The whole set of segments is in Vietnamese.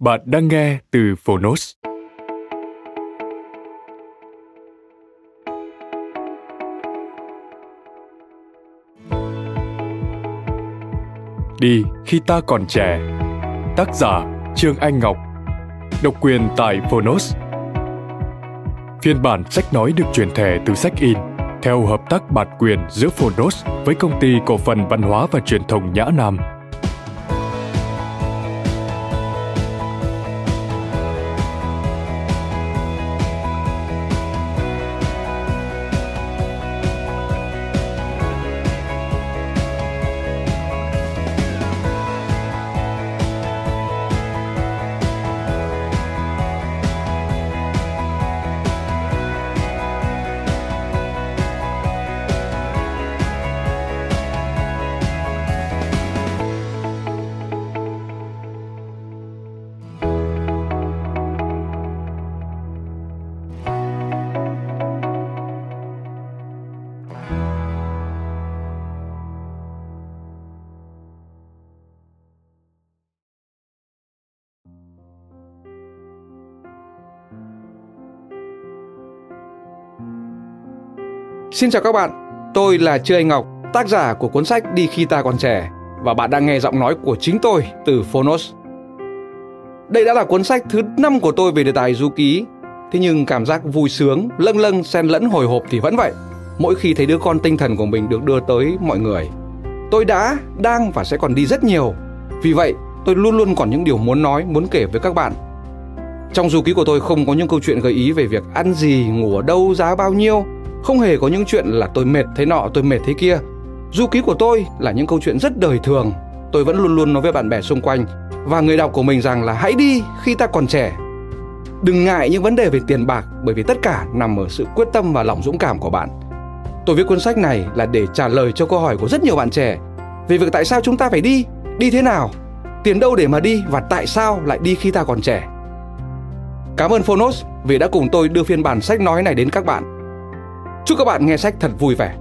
Bạn đang nghe từ Phonos. Đi, khi ta còn trẻ. Tác giả, Trương Anh Ngọc. Độc quyền tại Phonos. Phiên bản sách nói được chuyển thể từ sách in, theo hợp tác bản quyền giữa Phonos với công ty cổ phần văn hóa và truyền thông Nhã Nam. Xin chào các bạn, tôi là Trương Anh Ngọc, tác giả của cuốn sách Đi khi ta còn trẻ và bạn đang nghe giọng nói của chính tôi từ Phonos. Đây đã là cuốn sách thứ năm của tôi về đề tài du ký, thế nhưng cảm giác vui sướng, lâng lâng, xen lẫn hồi hộp thì vẫn vậy. Mỗi khi thấy đứa con tinh thần của mình được đưa tới mọi người, tôi đã, đang và sẽ còn đi rất nhiều. Vì vậy, tôi luôn luôn còn những điều muốn nói, muốn kể với các bạn. Trong du ký của tôi không có những câu chuyện gợi ý về việc ăn gì, ngủ ở đâu, giá bao nhiêu, không hề có những chuyện là tôi mệt thế nọ, tôi mệt thế kia. Du ký của tôi là những câu chuyện rất đời thường. Tôi vẫn luôn luôn nói với bạn bè xung quanh và người đọc của mình rằng là hãy đi khi ta còn trẻ. Đừng ngại những vấn đề về tiền bạc, bởi vì tất cả nằm ở sự quyết tâm và lòng dũng cảm của bạn. Tôi viết cuốn sách này là để trả lời cho câu hỏi của rất nhiều bạn trẻ về việc tại sao chúng ta phải đi đi thế nào, tiền đâu để mà đi và tại sao lại đi khi ta còn trẻ. Cảm ơn phonos vì đã cùng tôi đưa phiên bản sách nói này đến các bạn. Chúc các bạn nghe sách thật vui vẻ.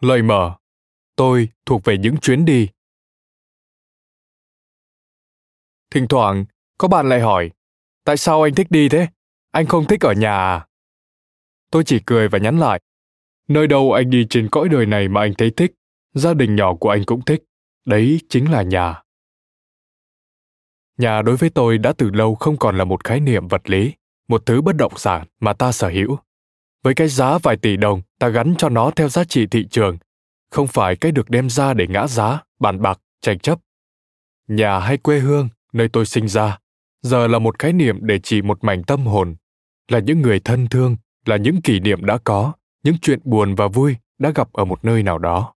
Lời mở Tôi thuộc về những chuyến đi. Thỉnh thoảng, có bạn lại hỏi, tại sao anh thích đi thế? Anh không thích ở nhà à? Tôi chỉ cười và nhắn lại. Nơi đâu anh đi trên cõi đời này mà anh thấy thích, gia đình nhỏ của anh cũng thích. Đấy chính là nhà. Nhà đối với tôi đã từ lâu không còn là một khái niệm vật lý, một thứ bất động sản mà ta sở hữu. Với cái giá vài tỷ đồng, ta gắn cho nó theo giá trị thị trường. Không phải cái được đem ra để ngã giá, bàn bạc, tranh chấp. Nhà hay quê hương, nơi tôi sinh ra, giờ là một khái niệm để chỉ một mảnh tâm hồn là những người thân thương là những kỷ niệm đã có những chuyện buồn và vui đã gặp ở một nơi nào đó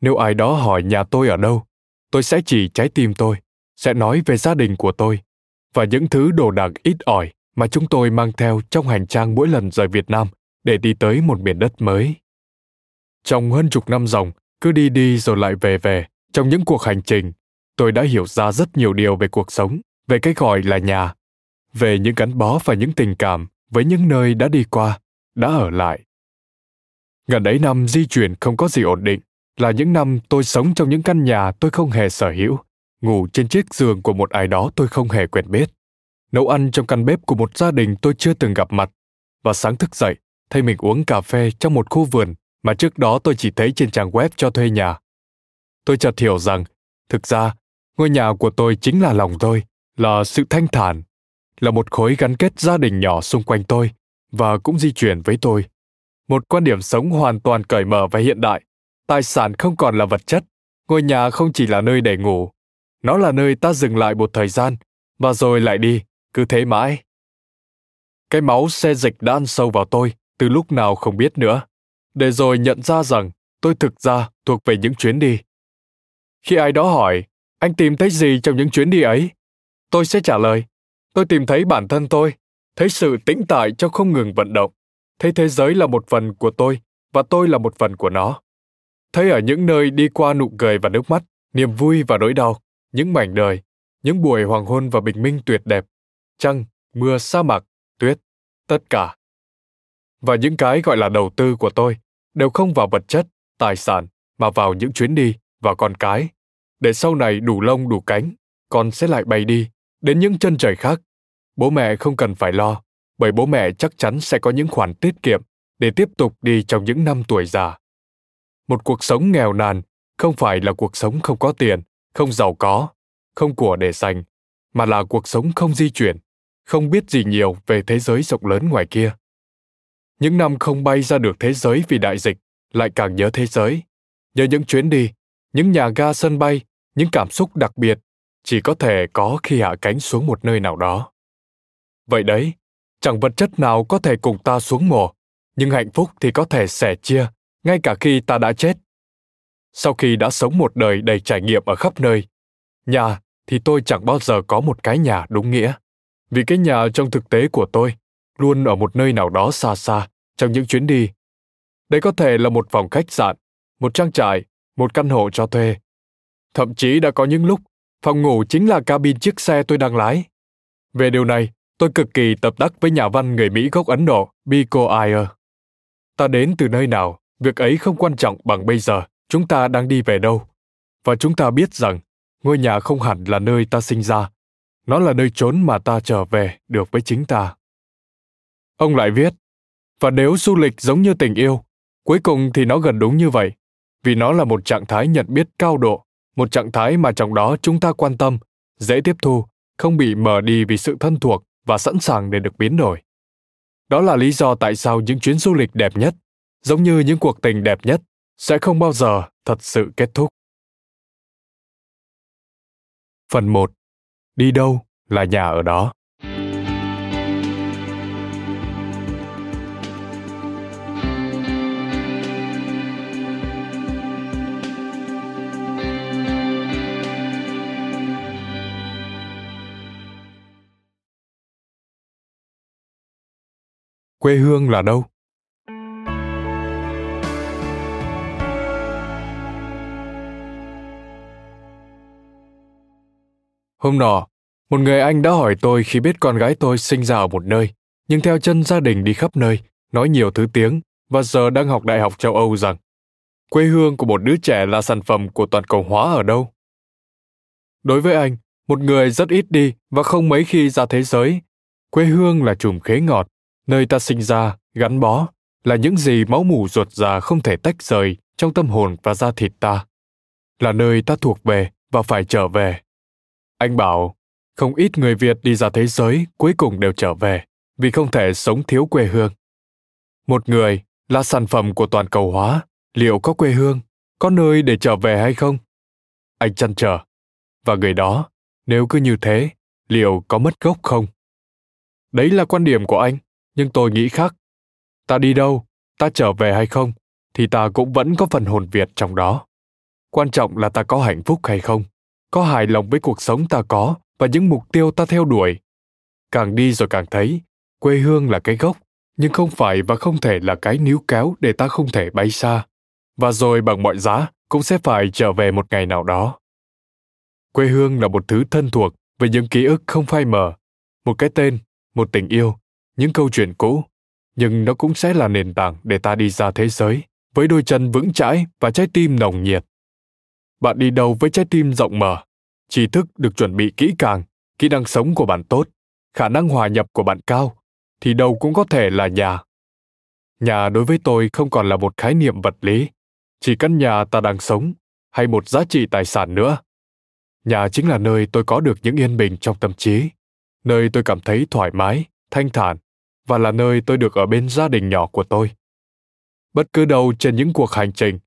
nếu ai đó hỏi nhà tôi ở đâu tôi sẽ chỉ trái tim tôi sẽ nói về gia đình của tôi và những thứ đồ đạc ít ỏi mà chúng tôi mang theo trong hành trang mỗi lần rời Việt Nam để đi tới một miền đất mới. Trong hơn chục năm dòng, cứ đi đi rồi lại về về, trong những cuộc hành trình, tôi đã hiểu ra rất nhiều điều về cuộc sống, về cái gọi là nhà về những gắn bó và những tình cảm với những nơi đã đi qua, đã ở lại. Gần ấy năm di chuyển không có gì ổn định, là những năm tôi sống trong những căn nhà tôi không hề sở hữu, ngủ trên chiếc giường của một ai đó tôi không hề quen biết, nấu ăn trong căn bếp của một gia đình tôi chưa từng gặp mặt, và sáng thức dậy, thấy mình uống cà phê trong một khu vườn mà trước đó tôi chỉ thấy trên trang web cho thuê nhà. Tôi chợt hiểu rằng, thực ra, ngôi nhà của tôi chính là lòng tôi, là sự thanh thản, là một khối gắn kết gia đình nhỏ xung quanh tôi và cũng di chuyển với tôi. Một quan điểm sống hoàn toàn cởi mở và hiện đại. Tài sản không còn là vật chất, ngôi nhà không chỉ là nơi để ngủ, nó là nơi ta dừng lại một thời gian và rồi lại đi, cứ thế mãi. Cái máu xe dịch đã ăn sâu vào tôi từ lúc nào không biết nữa, để rồi nhận ra rằng tôi thực ra thuộc về những chuyến đi. Khi ai đó hỏi, anh tìm thấy gì trong những chuyến đi ấy? Tôi sẽ trả lời, tôi tìm thấy bản thân tôi, thấy sự tĩnh tại trong không ngừng vận động, thấy thế giới là một phần của tôi và tôi là một phần của nó. Thấy ở những nơi đi qua nụ cười và nước mắt, niềm vui và nỗi đau, những mảnh đời, những buổi hoàng hôn và bình minh tuyệt đẹp, trăng, mưa sa mạc, tuyết, tất cả. Và những cái gọi là đầu tư của tôi đều không vào vật chất, tài sản, mà vào những chuyến đi và con cái. Để sau này đủ lông đủ cánh, con sẽ lại bay đi, đến những chân trời khác. Bố mẹ không cần phải lo, bởi bố mẹ chắc chắn sẽ có những khoản tiết kiệm để tiếp tục đi trong những năm tuổi già. Một cuộc sống nghèo nàn không phải là cuộc sống không có tiền, không giàu có, không của để dành, mà là cuộc sống không di chuyển, không biết gì nhiều về thế giới rộng lớn ngoài kia. Những năm không bay ra được thế giới vì đại dịch, lại càng nhớ thế giới. Nhớ những chuyến đi, những nhà ga sân bay, những cảm xúc đặc biệt chỉ có thể có khi hạ cánh xuống một nơi nào đó. Vậy đấy, chẳng vật chất nào có thể cùng ta xuống mồ, nhưng hạnh phúc thì có thể sẻ chia, ngay cả khi ta đã chết. Sau khi đã sống một đời đầy trải nghiệm ở khắp nơi, nhà thì tôi chẳng bao giờ có một cái nhà đúng nghĩa. Vì cái nhà trong thực tế của tôi luôn ở một nơi nào đó xa xa trong những chuyến đi. Đây có thể là một phòng khách sạn, một trang trại, một căn hộ cho thuê. Thậm chí đã có những lúc phòng ngủ chính là cabin chiếc xe tôi đang lái. Về điều này, tôi cực kỳ tập đắc với nhà văn người Mỹ gốc Ấn Độ Biko Iyer. Ta đến từ nơi nào, việc ấy không quan trọng bằng bây giờ chúng ta đang đi về đâu. Và chúng ta biết rằng ngôi nhà không hẳn là nơi ta sinh ra, nó là nơi trốn mà ta trở về được với chính ta. Ông lại viết, và nếu du lịch giống như tình yêu, cuối cùng thì nó gần đúng như vậy, vì nó là một trạng thái nhận biết cao độ, một trạng thái mà trong đó chúng ta quan tâm, dễ tiếp thu, không bị mờ đi vì sự thân thuộc và sẵn sàng để được biến đổi. Đó là lý do tại sao những chuyến du lịch đẹp nhất, giống như những cuộc tình đẹp nhất, sẽ không bao giờ thật sự kết thúc. Phần 1. Đi đâu là nhà ở đó. Quê hương là đâu? Hôm nọ, một người anh đã hỏi tôi khi biết con gái tôi sinh ra ở một nơi, nhưng theo chân gia đình đi khắp nơi, nói nhiều thứ tiếng, và giờ đang học đại học châu âu rằng, quê hương của một đứa trẻ là sản phẩm của toàn cầu hóa ở đâu? Đối với anh, một người rất ít đi và không mấy khi ra thế giới, quê hương là chùm khế ngọt nơi ta sinh ra, gắn bó, là những gì máu mủ ruột già không thể tách rời trong tâm hồn và da thịt ta. Là nơi ta thuộc về và phải trở về. Anh bảo, không ít người việt đi ra thế giới cuối cùng đều trở về, vì không thể sống thiếu quê hương. Một người là sản phẩm của toàn cầu hóa, liệu có quê hương, có nơi để trở về hay không? Anh chăn trở, và người đó, nếu cứ như thế, liệu có mất gốc không? Đấy là quan điểm của anh nhưng tôi nghĩ khác. Ta đi đâu, ta trở về hay không, thì ta cũng vẫn có phần hồn Việt trong đó. Quan trọng là ta có hạnh phúc hay không, có hài lòng với cuộc sống ta có và những mục tiêu ta theo đuổi. Càng đi rồi càng thấy, quê hương là cái gốc, nhưng không phải và không thể là cái níu kéo để ta không thể bay xa. Và rồi bằng mọi giá cũng sẽ phải trở về một ngày nào đó. Quê hương là một thứ thân thuộc với những ký ức không phai mờ, một cái tên, một tình yêu, những câu chuyện cũ, nhưng nó cũng sẽ là nền tảng để ta đi ra thế giới với đôi chân vững chãi và trái tim nồng nhiệt. Bạn đi đâu với trái tim rộng mở, tri thức được chuẩn bị kỹ càng, kỹ năng sống của bạn tốt, khả năng hòa nhập của bạn cao, thì đâu cũng có thể là nhà. Nhà đối với tôi không còn là một khái niệm vật lý, chỉ căn nhà ta đang sống hay một giá trị tài sản nữa. Nhà chính là nơi tôi có được những yên bình trong tâm trí, nơi tôi cảm thấy thoải mái, thanh thản và là nơi tôi được ở bên gia đình nhỏ của tôi. Bất cứ đâu trên những cuộc hành trình,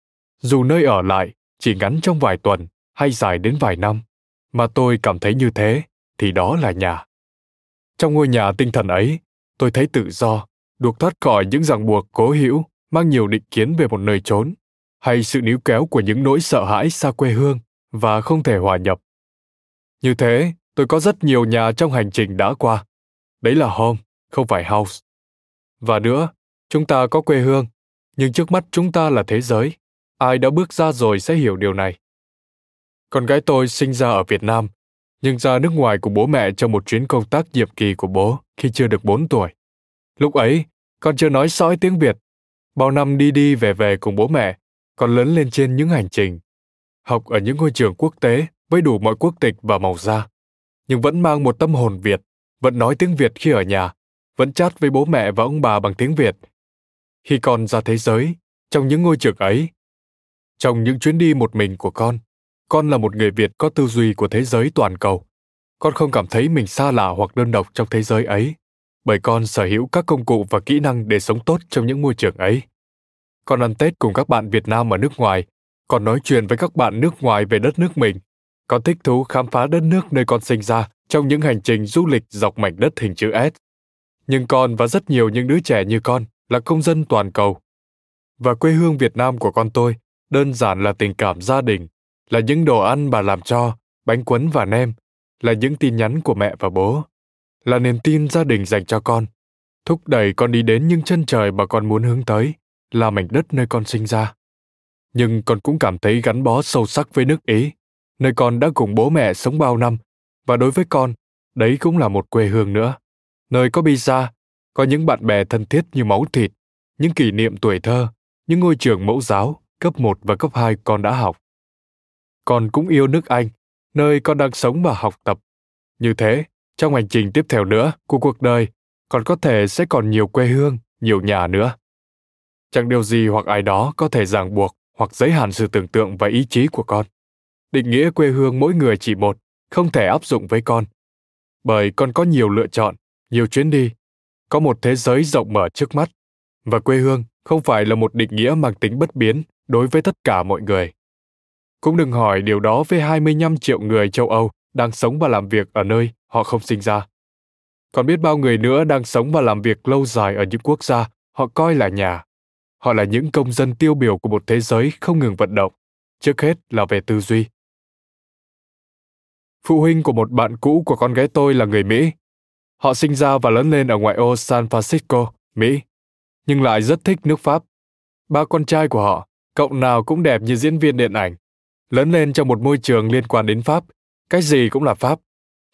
dù nơi ở lại chỉ ngắn trong vài tuần hay dài đến vài năm, mà tôi cảm thấy như thế thì đó là nhà. Trong ngôi nhà tinh thần ấy, tôi thấy tự do, được thoát khỏi những ràng buộc cố hữu, mang nhiều định kiến về một nơi trốn, hay sự níu kéo của những nỗi sợ hãi xa quê hương và không thể hòa nhập. Như thế, tôi có rất nhiều nhà trong hành trình đã qua. Đấy là home, không phải house. Và nữa, chúng ta có quê hương, nhưng trước mắt chúng ta là thế giới. Ai đã bước ra rồi sẽ hiểu điều này. Con gái tôi sinh ra ở Việt Nam, nhưng ra nước ngoài của bố mẹ trong một chuyến công tác nhiệm kỳ của bố khi chưa được 4 tuổi. Lúc ấy, con chưa nói sõi tiếng Việt. Bao năm đi đi về về cùng bố mẹ, con lớn lên trên những hành trình. Học ở những ngôi trường quốc tế với đủ mọi quốc tịch và màu da, nhưng vẫn mang một tâm hồn Việt, vẫn nói tiếng Việt khi ở nhà, vẫn chat với bố mẹ và ông bà bằng tiếng Việt. Khi con ra thế giới, trong những ngôi trường ấy, trong những chuyến đi một mình của con, con là một người Việt có tư duy của thế giới toàn cầu. Con không cảm thấy mình xa lạ hoặc đơn độc trong thế giới ấy, bởi con sở hữu các công cụ và kỹ năng để sống tốt trong những môi trường ấy. Con ăn Tết cùng các bạn Việt Nam ở nước ngoài, con nói chuyện với các bạn nước ngoài về đất nước mình. Con thích thú khám phá đất nước nơi con sinh ra trong những hành trình du lịch dọc mảnh đất hình chữ S. Nhưng con và rất nhiều những đứa trẻ như con là công dân toàn cầu. Và quê hương Việt Nam của con tôi đơn giản là tình cảm gia đình, là những đồ ăn bà làm cho, bánh quấn và nem, là những tin nhắn của mẹ và bố, là niềm tin gia đình dành cho con, thúc đẩy con đi đến những chân trời mà con muốn hướng tới, là mảnh đất nơi con sinh ra. Nhưng con cũng cảm thấy gắn bó sâu sắc với nước Ý, nơi con đã cùng bố mẹ sống bao năm, và đối với con, đấy cũng là một quê hương nữa. Nơi có pizza, có những bạn bè thân thiết như máu thịt, những kỷ niệm tuổi thơ, những ngôi trường mẫu giáo, cấp 1 và cấp 2 con đã học. Con cũng yêu nước Anh, nơi con đang sống và học tập. Như thế, trong hành trình tiếp theo nữa của cuộc đời, con có thể sẽ còn nhiều quê hương, nhiều nhà nữa. Chẳng điều gì hoặc ai đó có thể ràng buộc hoặc giới hạn sự tưởng tượng và ý chí của con. Định nghĩa quê hương mỗi người chỉ một, không thể áp dụng với con. Bởi con có nhiều lựa chọn, nhiều chuyến đi, có một thế giới rộng mở trước mắt. Và quê hương không phải là một định nghĩa mang tính bất biến đối với tất cả mọi người. Cũng đừng hỏi điều đó với 25 triệu người châu Âu đang sống và làm việc ở nơi họ không sinh ra. Còn biết bao người nữa đang sống và làm việc lâu dài ở những quốc gia họ coi là nhà. Họ là những công dân tiêu biểu của một thế giới không ngừng vận động, trước hết là về tư duy. Phụ huynh của một bạn cũ của con gái tôi là người Mỹ. Họ sinh ra và lớn lên ở ngoại ô San Francisco, Mỹ, nhưng lại rất thích nước Pháp. Ba con trai của họ, cậu nào cũng đẹp như diễn viên điện ảnh. Lớn lên trong một môi trường liên quan đến Pháp, cái gì cũng là Pháp.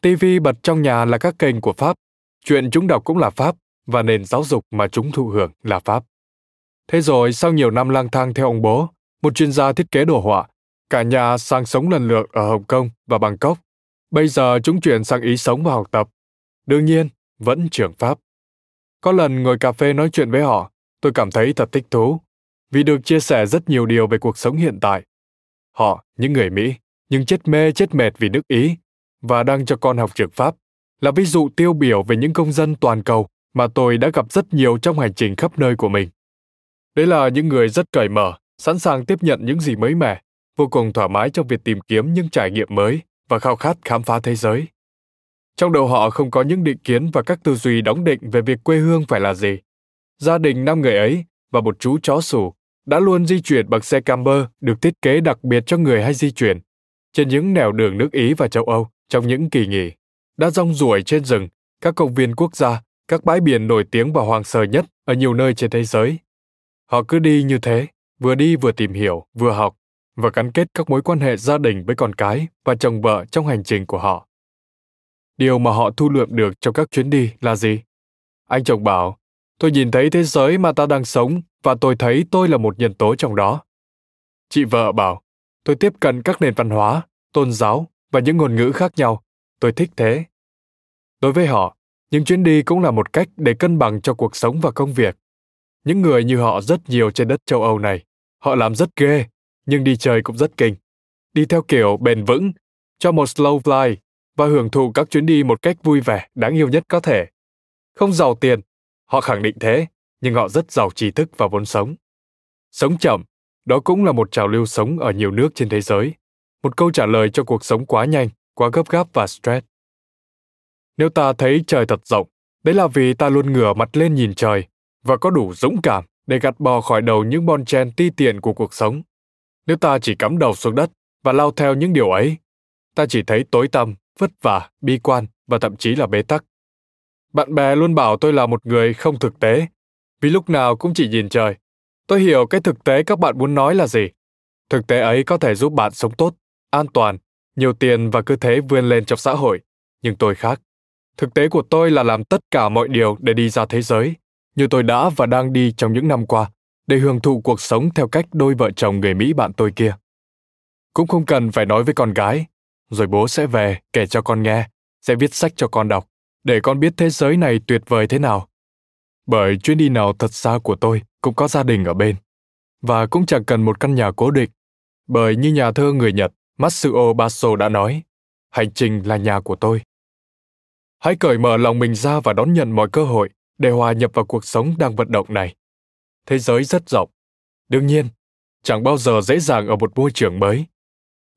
TV bật trong nhà là các kênh của Pháp, chuyện chúng đọc cũng là Pháp, và nền giáo dục mà chúng thụ hưởng là Pháp. Thế rồi sau nhiều năm lang thang theo ông bố, một chuyên gia thiết kế đồ họa, cả nhà sang sống lần lượt ở Hồng Kông và Bangkok. Bây giờ chúng chuyển sang Ý sống và học tập. Đương nhiên, vẫn trường Pháp. Có lần ngồi cà phê nói chuyện với họ, tôi cảm thấy thật thích thú, vì được chia sẻ rất nhiều điều về cuộc sống hiện tại. Họ, những người Mỹ, nhưng chết mê chết mệt vì nước Ý, và đang cho con học trường Pháp, là ví dụ tiêu biểu về những công dân toàn cầu mà tôi đã gặp rất nhiều trong hành trình khắp nơi của mình. Đấy là những người rất cởi mở, sẵn sàng tiếp nhận những gì mới mẻ, vô cùng thoải mái trong việc tìm kiếm những trải nghiệm mới và khao khát khám phá thế giới. Trong đầu họ không có những định kiến và các tư duy đóng định về việc quê hương phải là gì. Gia đình năm người ấy và một chú chó sủ đã luôn di chuyển bằng xe camper được thiết kế đặc biệt cho người hay di chuyển trên những nẻo đường nước Ý và châu Âu trong những kỳ nghỉ, đã rong ruổi trên rừng, các công viên quốc gia, các bãi biển nổi tiếng và hoang sơ nhất ở nhiều nơi trên thế giới. Họ cứ đi như thế, vừa đi vừa tìm hiểu, vừa học và gắn kết các mối quan hệ gia đình với con cái và chồng vợ trong hành trình của họ. Điều mà họ thu lượm được trong các chuyến đi là gì? Anh chồng bảo, tôi nhìn thấy thế giới mà ta đang sống và tôi thấy tôi là một nhân tố trong đó. Chị vợ bảo, tôi tiếp cận các nền văn hóa, tôn giáo và những ngôn ngữ khác nhau. Tôi thích thế. Đối với họ, những chuyến đi cũng là một cách để cân bằng cho cuộc sống và công việc. Những người như họ rất nhiều trên đất châu Âu này. Họ làm rất ghê, nhưng đi chơi cũng rất kinh. Đi theo kiểu bền vững, cho một slow fly và hưởng thụ các chuyến đi một cách vui vẻ, đáng yêu nhất có thể. Không giàu tiền, họ khẳng định thế, nhưng họ rất giàu trí thức và vốn sống. Sống chậm, đó cũng là một trào lưu sống ở nhiều nước trên thế giới. Một câu trả lời cho cuộc sống quá nhanh, quá gấp gáp và stress. Nếu ta thấy trời thật rộng, đấy là vì ta luôn ngửa mặt lên nhìn trời và có đủ dũng cảm để gạt bò khỏi đầu những bon chen ti tiện của cuộc sống. Nếu ta chỉ cắm đầu xuống đất và lao theo những điều ấy, ta chỉ thấy tối tăm, vất vả, bi quan và thậm chí là bế tắc. Bạn bè luôn bảo tôi là một người không thực tế, vì lúc nào cũng chỉ nhìn trời. Tôi hiểu cái thực tế các bạn muốn nói là gì. Thực tế ấy có thể giúp bạn sống tốt, an toàn, nhiều tiền và cứ thế vươn lên trong xã hội. Nhưng tôi khác. Thực tế của tôi là làm tất cả mọi điều để đi ra thế giới, như tôi đã và đang đi trong những năm qua, để hưởng thụ cuộc sống theo cách đôi vợ chồng người Mỹ bạn tôi kia. Cũng không cần phải nói với con gái, rồi bố sẽ về kể cho con nghe, sẽ viết sách cho con đọc, để con biết thế giới này tuyệt vời thế nào. Bởi chuyến đi nào thật xa của tôi cũng có gia đình ở bên, và cũng chẳng cần một căn nhà cố định, bởi như nhà thơ người Nhật Matsuo Baso đã nói, hành trình là nhà của tôi. Hãy cởi mở lòng mình ra và đón nhận mọi cơ hội để hòa nhập vào cuộc sống đang vận động này. Thế giới rất rộng. Đương nhiên, chẳng bao giờ dễ dàng ở một môi trường mới.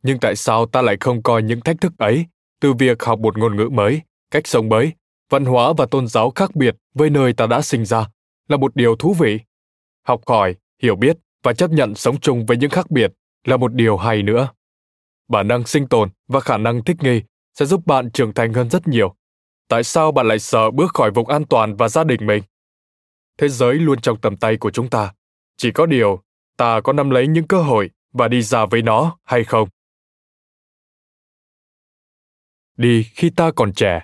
Nhưng tại sao ta lại không coi những thách thức ấy, từ việc học một ngôn ngữ mới, cách sống mới, văn hóa và tôn giáo khác biệt với nơi ta đã sinh ra, là một điều thú vị? Học hỏi, hiểu biết và chấp nhận sống chung với những khác biệt là một điều hay nữa. Bản năng sinh tồn và khả năng thích nghi sẽ giúp bạn trưởng thành hơn rất nhiều. Tại sao bạn lại sợ bước khỏi vùng an toàn và gia đình mình? Thế giới luôn trong tầm tay của chúng ta. Chỉ có điều ta có nắm lấy những cơ hội và đi ra với nó hay không? Đi khi ta còn trẻ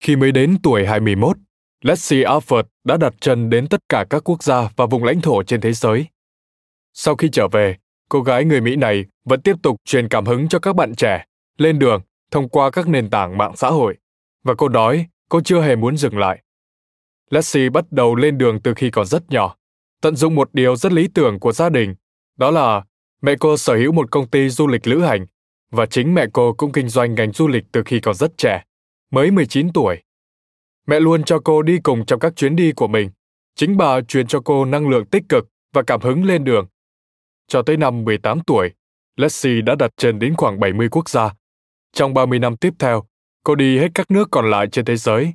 Khi mới đến tuổi 21, Leslie Alford đã đặt chân đến tất cả các quốc gia và vùng lãnh thổ trên thế giới. Sau khi trở về, cô gái người Mỹ này vẫn tiếp tục truyền cảm hứng cho các bạn trẻ lên đường thông qua các nền tảng mạng xã hội. Và cô nói cô chưa hề muốn dừng lại. Leslie bắt đầu lên đường từ khi còn rất nhỏ, tận dụng một điều rất lý tưởng của gia đình, đó là mẹ cô sở hữu một công ty du lịch lữ hành và chính mẹ cô cũng kinh doanh ngành du lịch từ khi còn rất trẻ, mới 19 tuổi. Mẹ luôn cho cô đi cùng trong các chuyến đi của mình. Chính bà truyền cho cô năng lượng tích cực và cảm hứng lên đường. Cho tới năm 18 tuổi, Leslie đã đặt chân đến khoảng 70 quốc gia. Trong 30 năm tiếp theo, cô đi hết các nước còn lại trên thế giới.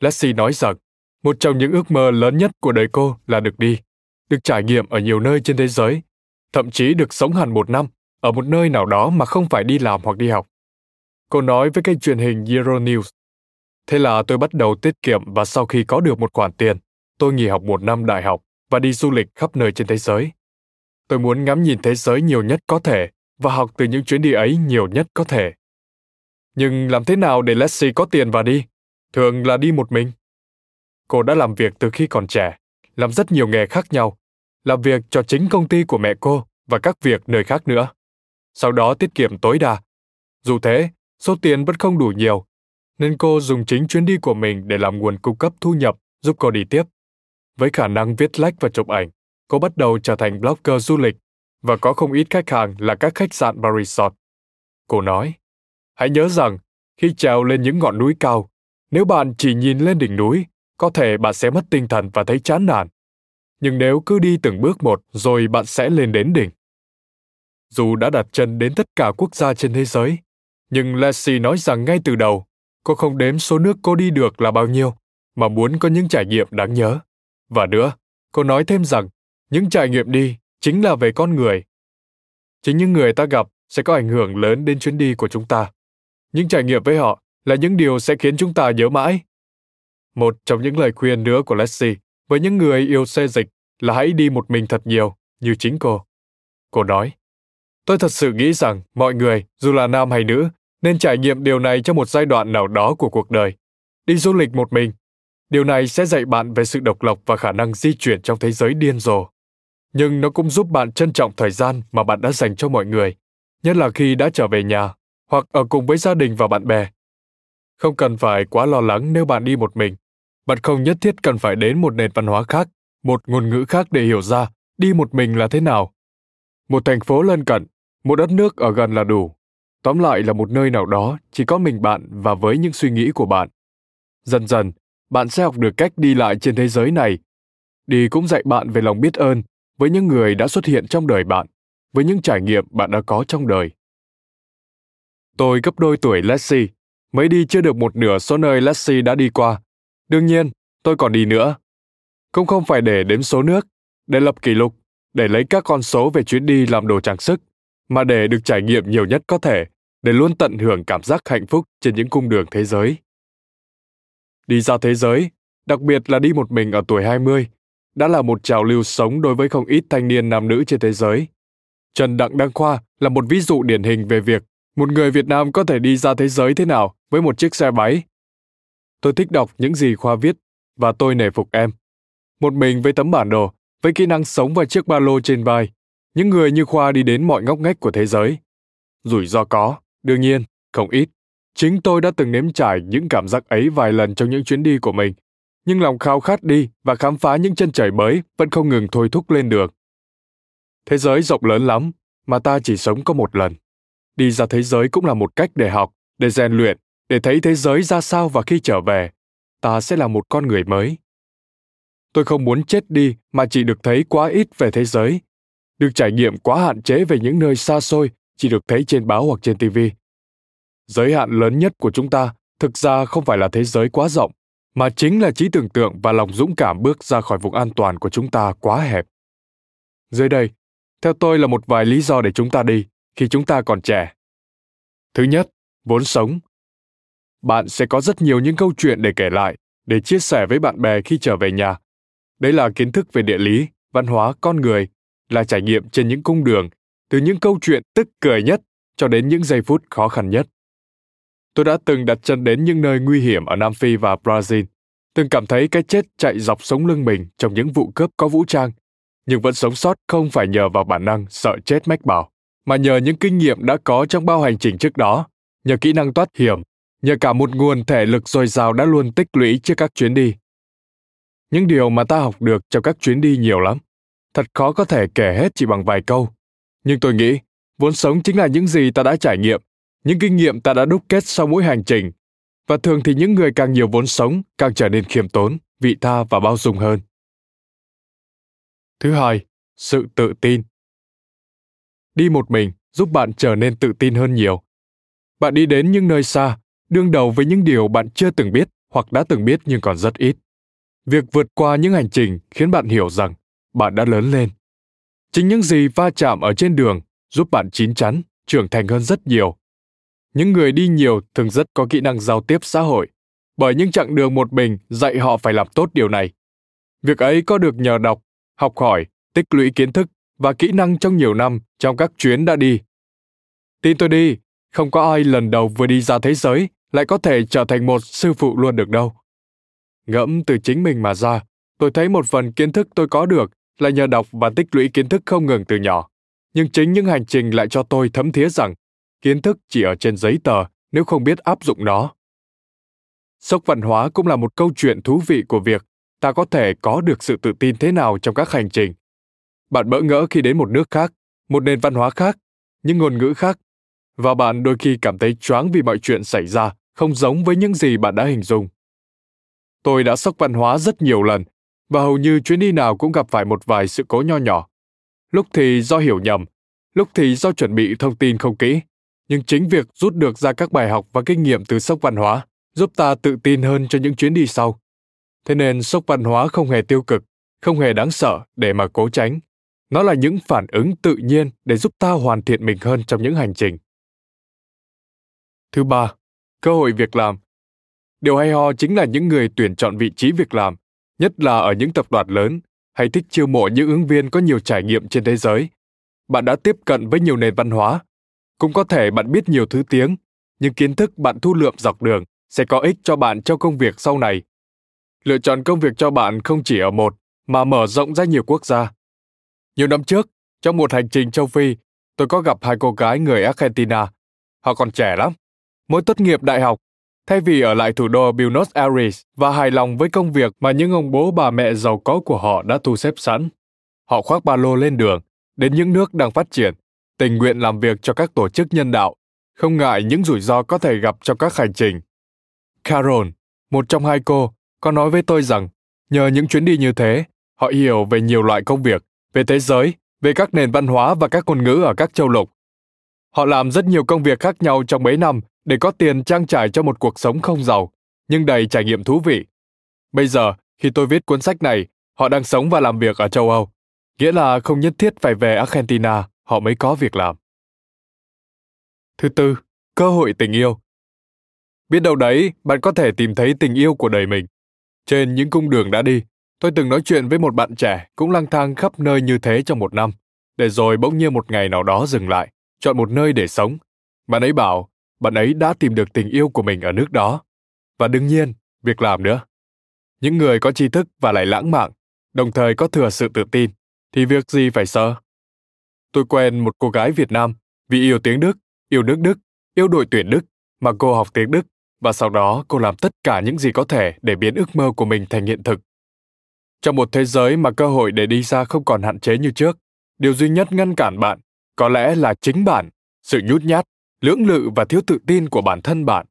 Leslie nói rằng, một trong những ước mơ lớn nhất của đời cô là được đi, được trải nghiệm ở nhiều nơi trên thế giới, thậm chí được sống hẳn một năm ở một nơi nào đó mà không phải đi làm hoặc đi học. Cô nói với kênh truyền hình Euronews. Thế là tôi bắt đầu tiết kiệm và sau khi có được một khoản tiền, tôi nghỉ học một năm đại học và đi du lịch khắp nơi trên thế giới. Tôi muốn ngắm nhìn thế giới nhiều nhất có thể và học từ những chuyến đi ấy nhiều nhất có thể. Nhưng làm thế nào để Leslie có tiền và đi? Thường là đi một mình. Cô đã làm việc từ khi còn trẻ, làm rất nhiều nghề khác nhau, làm việc cho chính công ty của mẹ cô và các việc nơi khác nữa. Sau đó tiết kiệm tối đa. Dù thế, số tiền vẫn không đủ nhiều, nên cô dùng chính chuyến đi của mình để làm nguồn cung cấp thu nhập giúp cô đi tiếp. Với khả năng viết lách và chụp ảnh, cô bắt đầu trở thành blogger du lịch và có không ít khách hàng là các khách sạn và resort. Cô nói, hãy nhớ rằng khi trèo lên những ngọn núi cao, nếu bạn chỉ nhìn lên đỉnh núi, có thể bạn sẽ mất tinh thần và thấy chán nản. Nhưng nếu cứ đi từng bước một rồi bạn sẽ lên đến đỉnh. Dù đã đặt chân đến tất cả quốc gia trên thế giới, nhưng Leslie nói rằng ngay từ đầu, cô không đếm số nước cô đi được là bao nhiêu, mà muốn có những trải nghiệm đáng nhớ. Và nữa, cô nói thêm rằng những trải nghiệm đi chính là về con người. Chính những người ta gặp sẽ có ảnh hưởng lớn đến chuyến đi của chúng ta. Những trải nghiệm với họ là những điều sẽ khiến chúng ta nhớ mãi. Một trong những lời khuyên nữa của Leslie với những người yêu xe dịch là hãy đi một mình thật nhiều, như chính cô. Cô nói, Tôi thật sự nghĩ rằng mọi người, dù là nam hay nữ, nên trải nghiệm điều này trong một giai đoạn nào đó của cuộc đời. Đi du lịch một mình. Điều này sẽ dạy bạn về sự độc lập và khả năng di chuyển trong thế giới điên rồ. Nhưng nó cũng giúp bạn trân trọng thời gian mà bạn đã dành cho mọi người, nhất là khi đã trở về nhà hoặc ở cùng với gia đình và bạn bè. Không cần phải quá lo lắng nếu bạn đi một mình. Bạn không nhất thiết cần phải đến một nền văn hóa khác, một ngôn ngữ khác để hiểu ra đi một mình là thế nào. Một thành phố lân cận, một đất nước ở gần là đủ. Tóm lại là một nơi nào đó chỉ có mình bạn và với những suy nghĩ của bạn. Dần dần, bạn sẽ học được cách đi lại trên thế giới này. Đi cũng dạy bạn về lòng biết ơn với những người đã xuất hiện trong đời bạn, với những trải nghiệm bạn đã có trong đời. Tôi gấp đôi tuổi lassie mới đi chưa được một nửa số nơi lassie đã đi qua. Đương nhiên, tôi còn đi nữa. Cũng không phải để đếm số nước, để lập kỷ lục, để lấy các con số về chuyến đi làm đồ trang sức, mà để được trải nghiệm nhiều nhất có thể, để luôn tận hưởng cảm giác hạnh phúc trên những cung đường thế giới. Đi ra thế giới, đặc biệt là đi một mình ở tuổi 20, đã là một trào lưu sống đối với không ít thanh niên nam nữ trên thế giới. Trần Đặng Đăng Khoa là một ví dụ điển hình về việc một người Việt Nam có thể đi ra thế giới thế nào với một chiếc xe máy. Tôi thích đọc những gì Khoa viết và tôi nể phục em. Một mình với tấm bản đồ, với kỹ năng sống và chiếc ba lô trên vai, những người như Khoa đi đến mọi ngóc ngách của thế giới. Rủi ro có, đương nhiên, không ít. Chính tôi đã từng nếm trải những cảm giác ấy vài lần trong những chuyến đi của mình, nhưng lòng khao khát đi và khám phá những chân trời mới vẫn không ngừng thôi thúc lên được Thế giới rộng lớn lắm, mà ta chỉ sống có một lần. Đi ra thế giới cũng là một cách để học, để rèn luyện, để thấy thế giới ra sao và khi trở về, ta sẽ là một con người mới. Tôi không muốn chết đi mà chỉ được thấy quá ít về thế giới, được trải nghiệm quá hạn chế về những nơi xa xôi chỉ được thấy trên báo hoặc trên TV. Giới hạn lớn nhất của chúng ta thực ra không phải là thế giới quá rộng, mà chính là trí tưởng tượng và lòng dũng cảm bước ra khỏi vùng an toàn của chúng ta quá hẹp. Dưới đây, theo tôi là một vài lý do để chúng ta đi khi chúng ta còn trẻ. Thứ nhất, vốn sống. Bạn sẽ có rất nhiều những câu chuyện để kể lại, để chia sẻ với bạn bè khi trở về nhà. Đấy là kiến thức về địa lý, văn hóa, con người, là trải nghiệm trên những cung đường, từ những câu chuyện tức cười nhất cho đến những giây phút khó khăn nhất. Tôi đã từng đặt chân đến những nơi nguy hiểm ở Nam Phi và Brazil, từng cảm thấy cái chết chạy dọc sống lưng mình trong những vụ cướp có vũ trang, nhưng vẫn sống sót không phải nhờ vào bản năng sợ chết mách bảo, mà nhờ những kinh nghiệm đã có trong bao hành trình trước đó, nhờ kỹ năng thoát hiểm, nhờ cả một nguồn thể lực dồi dào đã luôn tích lũy trước các chuyến đi. Những điều mà ta học được trong các chuyến đi nhiều lắm, thật khó có thể kể hết chỉ bằng vài câu. Nhưng tôi nghĩ, vốn sống chính là những gì ta đã trải nghiệm những kinh nghiệm ta đã đúc kết sau mỗi hành trình và thường thì những người càng nhiều vốn sống càng trở nên khiêm tốn vị tha và bao dung hơn thứ hai sự tự tin đi một mình giúp bạn trở nên tự tin hơn nhiều bạn đi đến những nơi xa đương đầu với những điều bạn chưa từng biết hoặc đã từng biết nhưng còn rất ít. Việc vượt qua những hành trình khiến bạn hiểu rằng bạn đã lớn lên. Chính những gì va chạm ở trên đường giúp bạn chín chắn, trưởng thành hơn rất nhiều. Những người đi nhiều thường rất có kỹ năng giao tiếp xã hội, bởi những chặng đường một mình dạy họ phải làm tốt điều này. Việc ấy có được nhờ đọc, học hỏi, tích lũy kiến thức và kỹ năng trong nhiều năm trong các chuyến đã đi. Tin tôi đi, không có ai lần đầu vừa đi ra thế giới lại có thể trở thành một sư phụ luôn được đâu. Ngẫm từ chính mình mà ra, tôi thấy một phần kiến thức tôi có được là nhờ đọc và tích lũy kiến thức không ngừng từ nhỏ. Nhưng chính những hành trình lại cho tôi thấm thía rằng, kiến thức chỉ ở trên giấy tờ, nếu không biết áp dụng nó. Sốc văn hóa cũng là một câu chuyện thú vị của việc ta có thể có được sự tự tin thế nào trong các hành trình. Bạn bỡ ngỡ khi đến một nước khác, một nền văn hóa khác, những ngôn ngữ khác, và bạn đôi khi cảm thấy choáng vì mọi chuyện xảy ra không giống với những gì bạn đã hình dung tôi đã sốc văn hóa rất nhiều lần và hầu như chuyến đi nào cũng gặp phải một vài sự cố nho nhỏ lúc thì do hiểu nhầm lúc thì do chuẩn bị thông tin không kỹ nhưng chính việc rút được ra các bài học và kinh nghiệm từ sốc văn hóa giúp ta tự tin hơn cho những chuyến đi sau. Thế nên sốc văn hóa không hề tiêu cực, không hề đáng sợ để mà cố tránh. Nó là những phản ứng tự nhiên để giúp ta hoàn thiện mình hơn trong những hành trình. Thứ ba, cơ hội việc làm. Điều hay ho chính là những người tuyển chọn vị trí việc làm, nhất là ở những tập đoàn lớn, hay thích chiêu mộ những ứng viên có nhiều trải nghiệm trên thế giới. bạn đã tiếp cận với nhiều nền văn hóa. Cũng có thể bạn biết nhiều thứ tiếng, nhưng kiến thức bạn thu lượm dọc đường sẽ có ích cho bạn trong công việc sau này. Lựa chọn công việc cho bạn không chỉ ở một, mà mở rộng ra nhiều quốc gia. Nhiều năm trước, trong một hành trình châu Phi, tôi có gặp hai cô gái người Argentina. Họ còn trẻ lắm. Mới tốt nghiệp đại học, thay vì ở lại thủ đô Buenos Aires và hài lòng với công việc mà những ông bố bà mẹ giàu có của họ đã thu xếp sẵn. Họ khoác ba lô lên đường, đến những nước đang phát triển, tình nguyện làm việc cho các tổ chức nhân đạo, không ngại những rủi ro có thể gặp trong các hành trình. Carol, một trong hai cô, có nói với tôi rằng nhờ những chuyến đi như thế, họ hiểu về nhiều loại công việc, về thế giới, về các nền văn hóa và các ngôn ngữ ở các châu lục. Họ làm rất nhiều công việc khác nhau trong mấy năm để có tiền trang trải cho một cuộc sống không giàu, nhưng đầy trải nghiệm thú vị. Bây giờ, khi tôi viết cuốn sách này, họ đang sống và làm việc ở châu Âu, nghĩa là không nhất thiết phải về Argentina họ mới có việc làm. Thứ tư, cơ hội tình yêu. Biết đâu đấy, bạn có thể tìm thấy tình yêu của đời mình. Trên những cung đường đã đi, tôi từng nói chuyện với một bạn trẻ cũng lang thang khắp nơi như thế trong một năm, để rồi bỗng nhiên một ngày nào đó dừng lại, chọn một nơi để sống. Bạn ấy bảo, bạn ấy đã tìm được tình yêu của mình ở nước đó. Và đương nhiên, việc làm nữa. Những người có tri thức và lại lãng mạn, đồng thời có thừa sự tự tin, thì việc gì phải sợ? Tôi quen một cô gái Việt Nam vì yêu tiếng Đức, yêu nước Đức, yêu đội tuyển Đức mà cô học tiếng Đức và sau đó cô làm tất cả những gì có thể để biến ước mơ của mình thành hiện thực. Trong một thế giới mà cơ hội để đi xa không còn hạn chế như trước, điều duy nhất ngăn cản bạn có lẽ là chính bạn, sự nhút nhát, lưỡng lự và thiếu tự tin của bản thân bạn.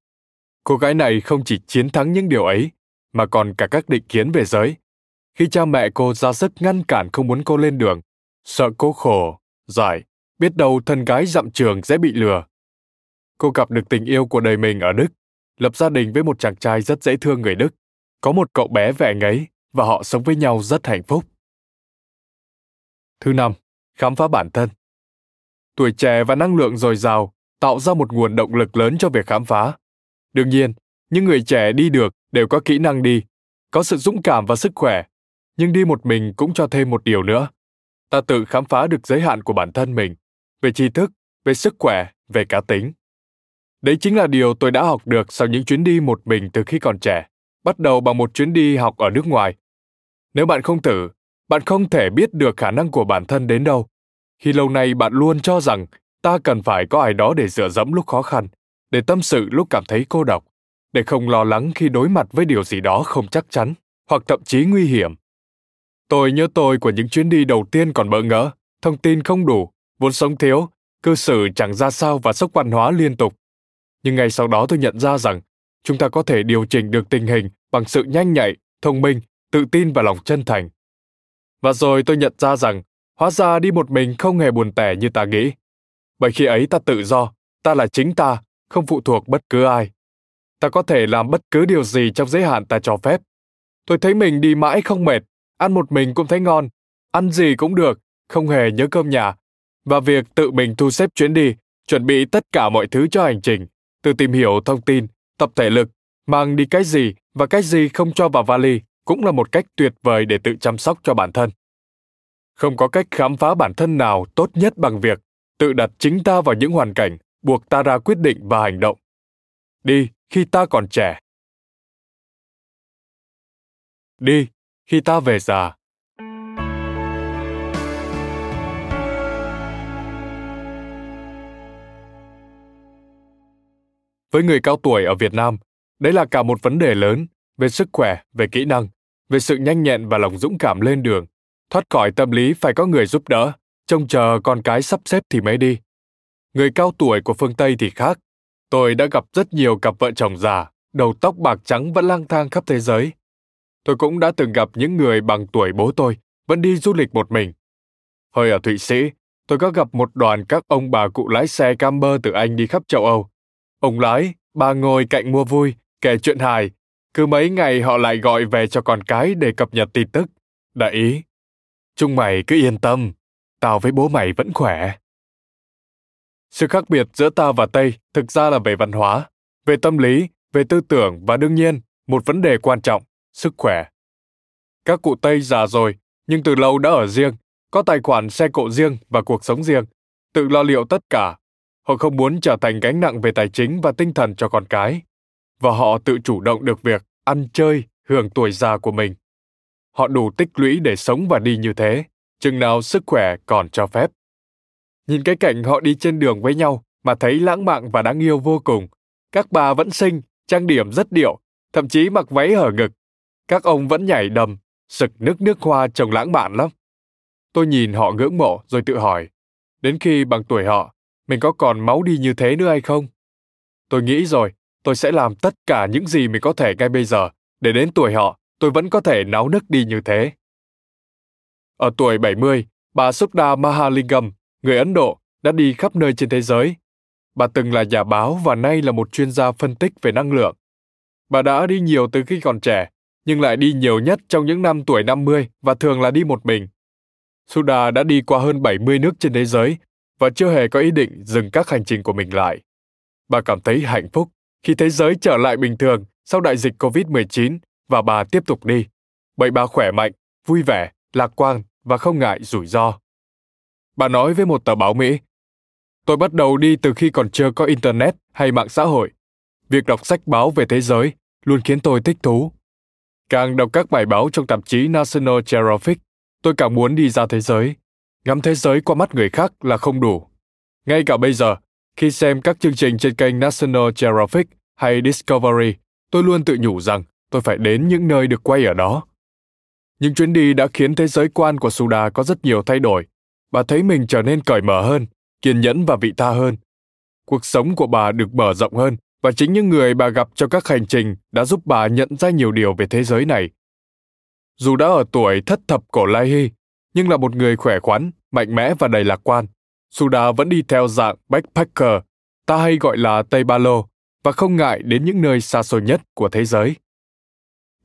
Cô gái này không chỉ chiến thắng những điều ấy, mà còn cả các định kiến về giới. Khi cha mẹ cô ra sức ngăn cản không muốn cô lên đường, sợ cô khổ, giải, biết đâu thân gái dặm trường sẽ bị lừa. Cô gặp được tình yêu của đời mình ở Đức, lập gia đình với một chàng trai rất dễ thương người Đức, có một cậu bé vẻ ngấy và họ sống với nhau rất hạnh phúc. Thứ năm, khám phá bản thân. Tuổi trẻ và năng lượng dồi dào tạo ra một nguồn động lực lớn cho việc khám phá. Đương nhiên, những người trẻ đi được đều có kỹ năng đi, có sự dũng cảm và sức khỏe, nhưng đi một mình cũng cho thêm một điều nữa. Ta tự khám phá được giới hạn của bản thân mình, về tri thức, về sức khỏe, về cá tính. Đấy chính là điều tôi đã học được sau những chuyến đi một mình từ khi còn trẻ, bắt đầu bằng một chuyến đi học ở nước ngoài. Nếu bạn không thử, bạn không thể biết được khả năng của bản thân đến đâu. Khi lâu nay bạn luôn cho rằng ta cần phải có ai đó để dựa dẫm lúc khó khăn, để tâm sự lúc cảm thấy cô độc, để không lo lắng khi đối mặt với điều gì đó không chắc chắn, hoặc thậm chí nguy hiểm. Tôi nhớ tôi của những chuyến đi đầu tiên còn bỡ ngỡ, thông tin không đủ, vốn sống thiếu, cư xử chẳng ra sao và sốc văn hóa liên tục. Nhưng ngay sau đó tôi nhận ra rằng chúng ta có thể điều chỉnh được tình hình bằng sự nhanh nhạy, thông minh, tự tin và lòng chân thành. Và rồi tôi nhận ra rằng hóa ra đi một mình không hề buồn tẻ như ta nghĩ. Bởi khi ấy ta tự do, ta là chính ta, không phụ thuộc bất cứ ai. Ta có thể làm bất cứ điều gì trong giới hạn ta cho phép. Tôi thấy mình đi mãi không mệt, ăn một mình cũng thấy ngon, ăn gì cũng được, không hề nhớ cơm nhà. Và việc tự mình thu xếp chuyến đi, chuẩn bị tất cả mọi thứ cho hành trình, từ tìm hiểu thông tin, tập thể lực, mang đi cái gì và cái gì không cho vào vali cũng là một cách tuyệt vời để tự chăm sóc cho bản thân. Không có cách khám phá bản thân nào tốt nhất bằng việc tự đặt chính ta vào những hoàn cảnh buộc ta ra quyết định và hành động. Đi khi ta còn trẻ. Đi khi ta về già. Với người cao tuổi ở Việt Nam, đấy là cả một vấn đề lớn về sức khỏe, về kỹ năng, về sự nhanh nhẹn và lòng dũng cảm lên đường. Thoát khỏi tâm lý phải có người giúp đỡ, trông chờ con cái sắp xếp thì mới đi. Người cao tuổi của phương Tây thì khác. Tôi đã gặp rất nhiều cặp vợ chồng già, đầu tóc bạc trắng vẫn lang thang khắp thế giới. Tôi cũng đã từng gặp những người bằng tuổi bố tôi, vẫn đi du lịch một mình. Hồi ở Thụy Sĩ, tôi có gặp một đoàn các ông bà cụ lái xe camper từ Anh đi khắp châu Âu. Ông lái, bà ngồi cạnh mua vui, kể chuyện hài. Cứ mấy ngày họ lại gọi về cho con cái để cập nhật tin tức. Đại ý, chúng mày cứ yên tâm, tao với bố mày vẫn khỏe. Sự khác biệt giữa ta và Tây thực ra là về văn hóa, về tâm lý, về tư tưởng và đương nhiên, một vấn đề quan trọng, sức khỏe. Các cụ Tây già rồi, nhưng từ lâu đã ở riêng, có tài khoản xe cộ riêng và cuộc sống riêng, tự lo liệu tất cả. Họ không muốn trở thành gánh nặng về tài chính và tinh thần cho con cái. Và họ tự chủ động được việc ăn chơi, hưởng tuổi già của mình. Họ đủ tích lũy để sống và đi như thế, chừng nào sức khỏe còn cho phép. Nhìn cái cảnh họ đi trên đường với nhau mà thấy lãng mạn và đáng yêu vô cùng. Các bà vẫn xinh, trang điểm rất điệu, thậm chí mặc váy hở ngực. Các ông vẫn nhảy đầm, sực nước nước hoa trông lãng mạn lắm. Tôi nhìn họ ngưỡng mộ rồi tự hỏi, đến khi bằng tuổi họ, mình có còn máu đi như thế nữa hay không? Tôi nghĩ rồi, tôi sẽ làm tất cả những gì mình có thể ngay bây giờ, để đến tuổi họ, tôi vẫn có thể náo nức đi như thế. Ở tuổi 70, bà Sukda Mahalingam, người Ấn Độ, đã đi khắp nơi trên thế giới. Bà từng là nhà báo và nay là một chuyên gia phân tích về năng lượng. Bà đã đi nhiều từ khi còn trẻ, nhưng lại đi nhiều nhất trong những năm tuổi 50 và thường là đi một mình. Suda đã đi qua hơn 70 nước trên thế giới và chưa hề có ý định dừng các hành trình của mình lại. Bà cảm thấy hạnh phúc khi thế giới trở lại bình thường sau đại dịch COVID-19 và bà tiếp tục đi. Bởi bà khỏe mạnh, vui vẻ, lạc quan và không ngại rủi ro. Bà nói với một tờ báo Mỹ, Tôi bắt đầu đi từ khi còn chưa có Internet hay mạng xã hội. Việc đọc sách báo về thế giới luôn khiến tôi thích thú. Càng đọc các bài báo trong tạp chí National Geographic, tôi càng muốn đi ra thế giới. Ngắm thế giới qua mắt người khác là không đủ. Ngay cả bây giờ, khi xem các chương trình trên kênh National Geographic hay Discovery, tôi luôn tự nhủ rằng tôi phải đến những nơi được quay ở đó. Những chuyến đi đã khiến thế giới quan của Suda có rất nhiều thay đổi. Bà thấy mình trở nên cởi mở hơn, kiên nhẫn và vị tha hơn. Cuộc sống của bà được mở rộng hơn và chính những người bà gặp trong các hành trình đã giúp bà nhận ra nhiều điều về thế giới này. Dù đã ở tuổi thất thập cổ lai hy, nhưng là một người khỏe khoắn, mạnh mẽ và đầy lạc quan, Suda vẫn đi theo dạng backpacker, ta hay gọi là Tây Ba Lô, và không ngại đến những nơi xa xôi nhất của thế giới.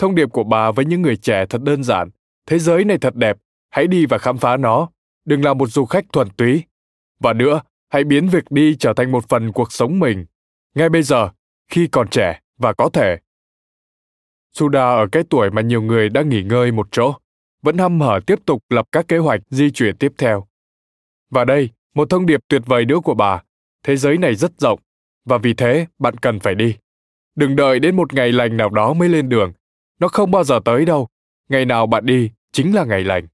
Thông điệp của bà với những người trẻ thật đơn giản, thế giới này thật đẹp, hãy đi và khám phá nó, đừng là một du khách thuần túy. Và nữa, hãy biến việc đi trở thành một phần cuộc sống mình. Ngay bây giờ, khi còn trẻ và có thể. Suda ở cái tuổi mà nhiều người đã nghỉ ngơi một chỗ, vẫn hăm hở tiếp tục lập các kế hoạch di chuyển tiếp theo. Và đây, một thông điệp tuyệt vời nữa của bà. Thế giới này rất rộng, và vì thế bạn cần phải đi. Đừng đợi đến một ngày lành nào đó mới lên đường. Nó không bao giờ tới đâu. Ngày nào bạn đi chính là ngày lành.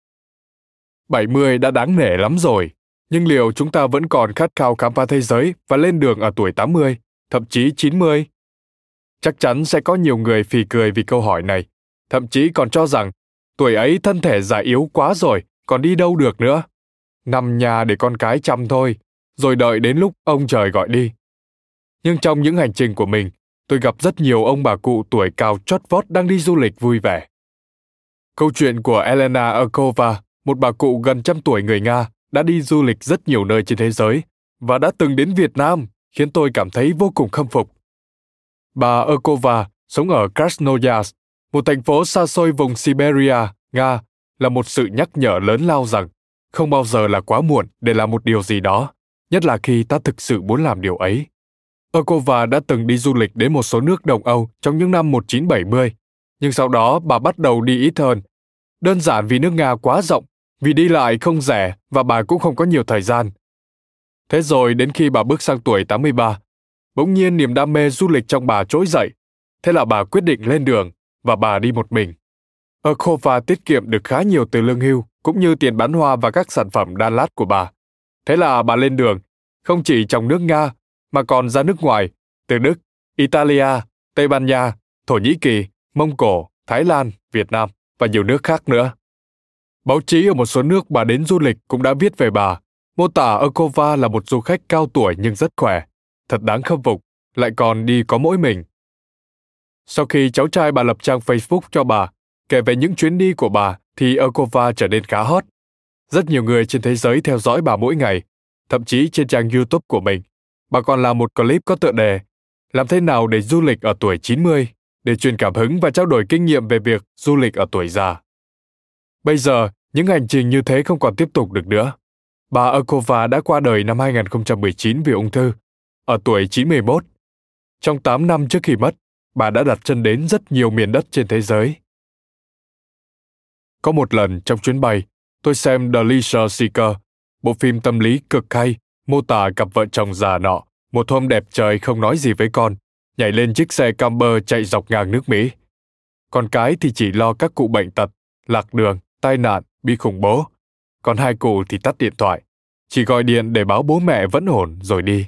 70 đã đáng nể lắm rồi, nhưng liệu chúng ta vẫn còn khát khao khám phá thế giới và lên đường ở tuổi 80, thậm chí 90? Chắc chắn sẽ có nhiều người phì cười vì câu hỏi này, thậm chí còn cho rằng tuổi ấy thân thể già yếu quá rồi, còn đi đâu được nữa. Nằm nhà để con cái chăm thôi, rồi đợi đến lúc ông trời gọi đi. Nhưng trong những hành trình của mình, tôi gặp rất nhiều ông bà cụ tuổi cao chót vót đang đi du lịch vui vẻ. Câu chuyện của Elena Akova, một bà cụ gần trăm tuổi người Nga, đã đi du lịch rất nhiều nơi trên thế giới và đã từng đến Việt Nam, khiến tôi cảm thấy vô cùng khâm phục. Bà Akova sống ở Krasnoyarsk, một thành phố xa xôi vùng Siberia, Nga, là một sự nhắc nhở lớn lao rằng không bao giờ là quá muộn để làm một điều gì đó, nhất là khi ta thực sự muốn làm điều ấy. Akova đã từng đi du lịch đến một số nước Đông Âu trong những năm 1970, nhưng sau đó bà bắt đầu đi ít hơn. Đơn giản vì nước Nga quá rộng, vì đi lại không rẻ và bà cũng không có nhiều thời gian. Thế rồi đến khi bà bước sang tuổi 83, bỗng nhiên niềm đam mê du lịch trong bà trỗi dậy. Thế là bà quyết định lên đường và bà đi một mình. Akova tiết kiệm được khá nhiều từ lương hưu cũng như tiền bán hoa và các sản phẩm đan lát của bà. Thế là bà lên đường, không chỉ trong nước Nga mà còn ra nước ngoài, từ Đức, Italia, Tây Ban Nha, Thổ Nhĩ Kỳ, Mông Cổ, Thái Lan, Việt Nam và nhiều nước khác nữa. Báo chí ở một số nước bà đến du lịch cũng đã viết về bà, mô tả Okova là một du khách cao tuổi nhưng rất khỏe, thật đáng khâm phục, lại còn đi có mỗi mình. Sau khi cháu trai bà lập trang Facebook cho bà, kể về những chuyến đi của bà thì Okova trở nên khá hot. Rất nhiều người trên thế giới theo dõi bà mỗi ngày, thậm chí trên trang YouTube của mình bà còn làm một clip có tựa đề Làm thế nào để du lịch ở tuổi 90 để truyền cảm hứng và trao đổi kinh nghiệm về việc du lịch ở tuổi già. Bây giờ, những hành trình như thế không còn tiếp tục được nữa. Bà Akova đã qua đời năm 2019 vì ung thư, ở tuổi 91. Trong 8 năm trước khi mất, bà đã đặt chân đến rất nhiều miền đất trên thế giới. Có một lần trong chuyến bay, tôi xem The Leisure Seeker, bộ phim tâm lý cực hay, mô tả cặp vợ chồng già nọ, một hôm đẹp trời không nói gì với con, nhảy lên chiếc xe camper chạy dọc ngang nước Mỹ. Con cái thì chỉ lo các cụ bệnh tật, lạc đường, tai nạn, bị khủng bố. Còn hai cụ thì tắt điện thoại, chỉ gọi điện để báo bố mẹ vẫn ổn rồi đi.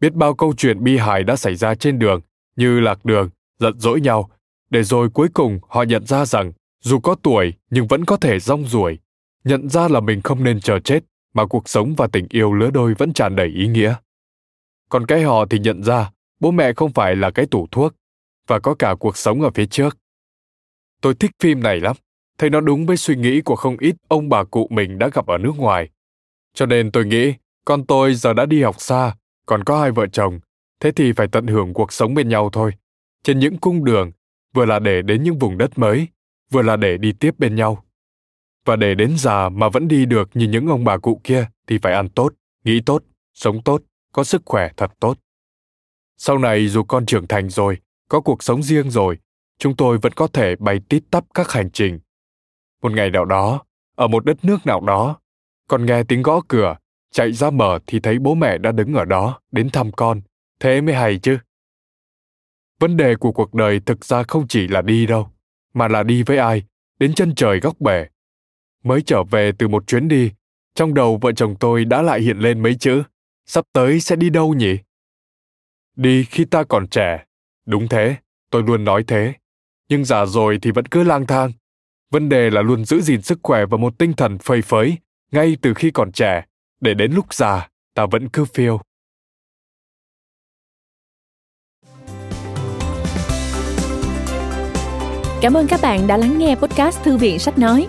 Biết bao câu chuyện bi hài đã xảy ra trên đường, như lạc đường, giận dỗi nhau, để rồi cuối cùng họ nhận ra rằng dù có tuổi nhưng vẫn có thể rong ruổi, nhận ra là mình không nên chờ chết mà cuộc sống và tình yêu lứa đôi vẫn tràn đầy ý nghĩa. Còn cái họ thì nhận ra bố mẹ không phải là cái tủ thuốc và có cả cuộc sống ở phía trước. Tôi thích phim này lắm, thấy nó đúng với suy nghĩ của không ít ông bà cụ mình đã gặp ở nước ngoài. Cho nên tôi nghĩ con tôi giờ đã đi học xa, còn có hai vợ chồng, thế thì phải tận hưởng cuộc sống bên nhau thôi. Trên những cung đường, vừa là để đến những vùng đất mới, vừa là để đi tiếp bên nhau. Và để đến già mà vẫn đi được như những ông bà cụ kia thì phải ăn tốt, nghĩ tốt, sống tốt, có sức khỏe thật tốt. Sau này dù con trưởng thành rồi, có cuộc sống riêng rồi, chúng tôi vẫn có thể bay tít tắp các hành trình. Một ngày nào đó, ở một đất nước nào đó, con nghe tiếng gõ cửa, chạy ra mở thì thấy bố mẹ đã đứng ở đó đến thăm con, thế mới hay chứ. Vấn đề của cuộc đời thực ra không chỉ là đi đâu, mà là đi với ai, đến chân trời góc bể. Mới trở về từ một chuyến đi, trong đầu vợ chồng tôi đã lại hiện lên mấy chữ, sắp tới sẽ đi đâu nhỉ? Đi khi ta còn trẻ. Đúng thế, tôi luôn nói thế. Nhưng già rồi thì vẫn cứ lang thang. Vấn đề là luôn giữ gìn sức khỏe và một tinh thần phơi phới, ngay từ khi còn trẻ, để đến lúc già, ta vẫn cứ phiêu. Cảm ơn các bạn đã lắng nghe podcast Thư viện Sách Nói.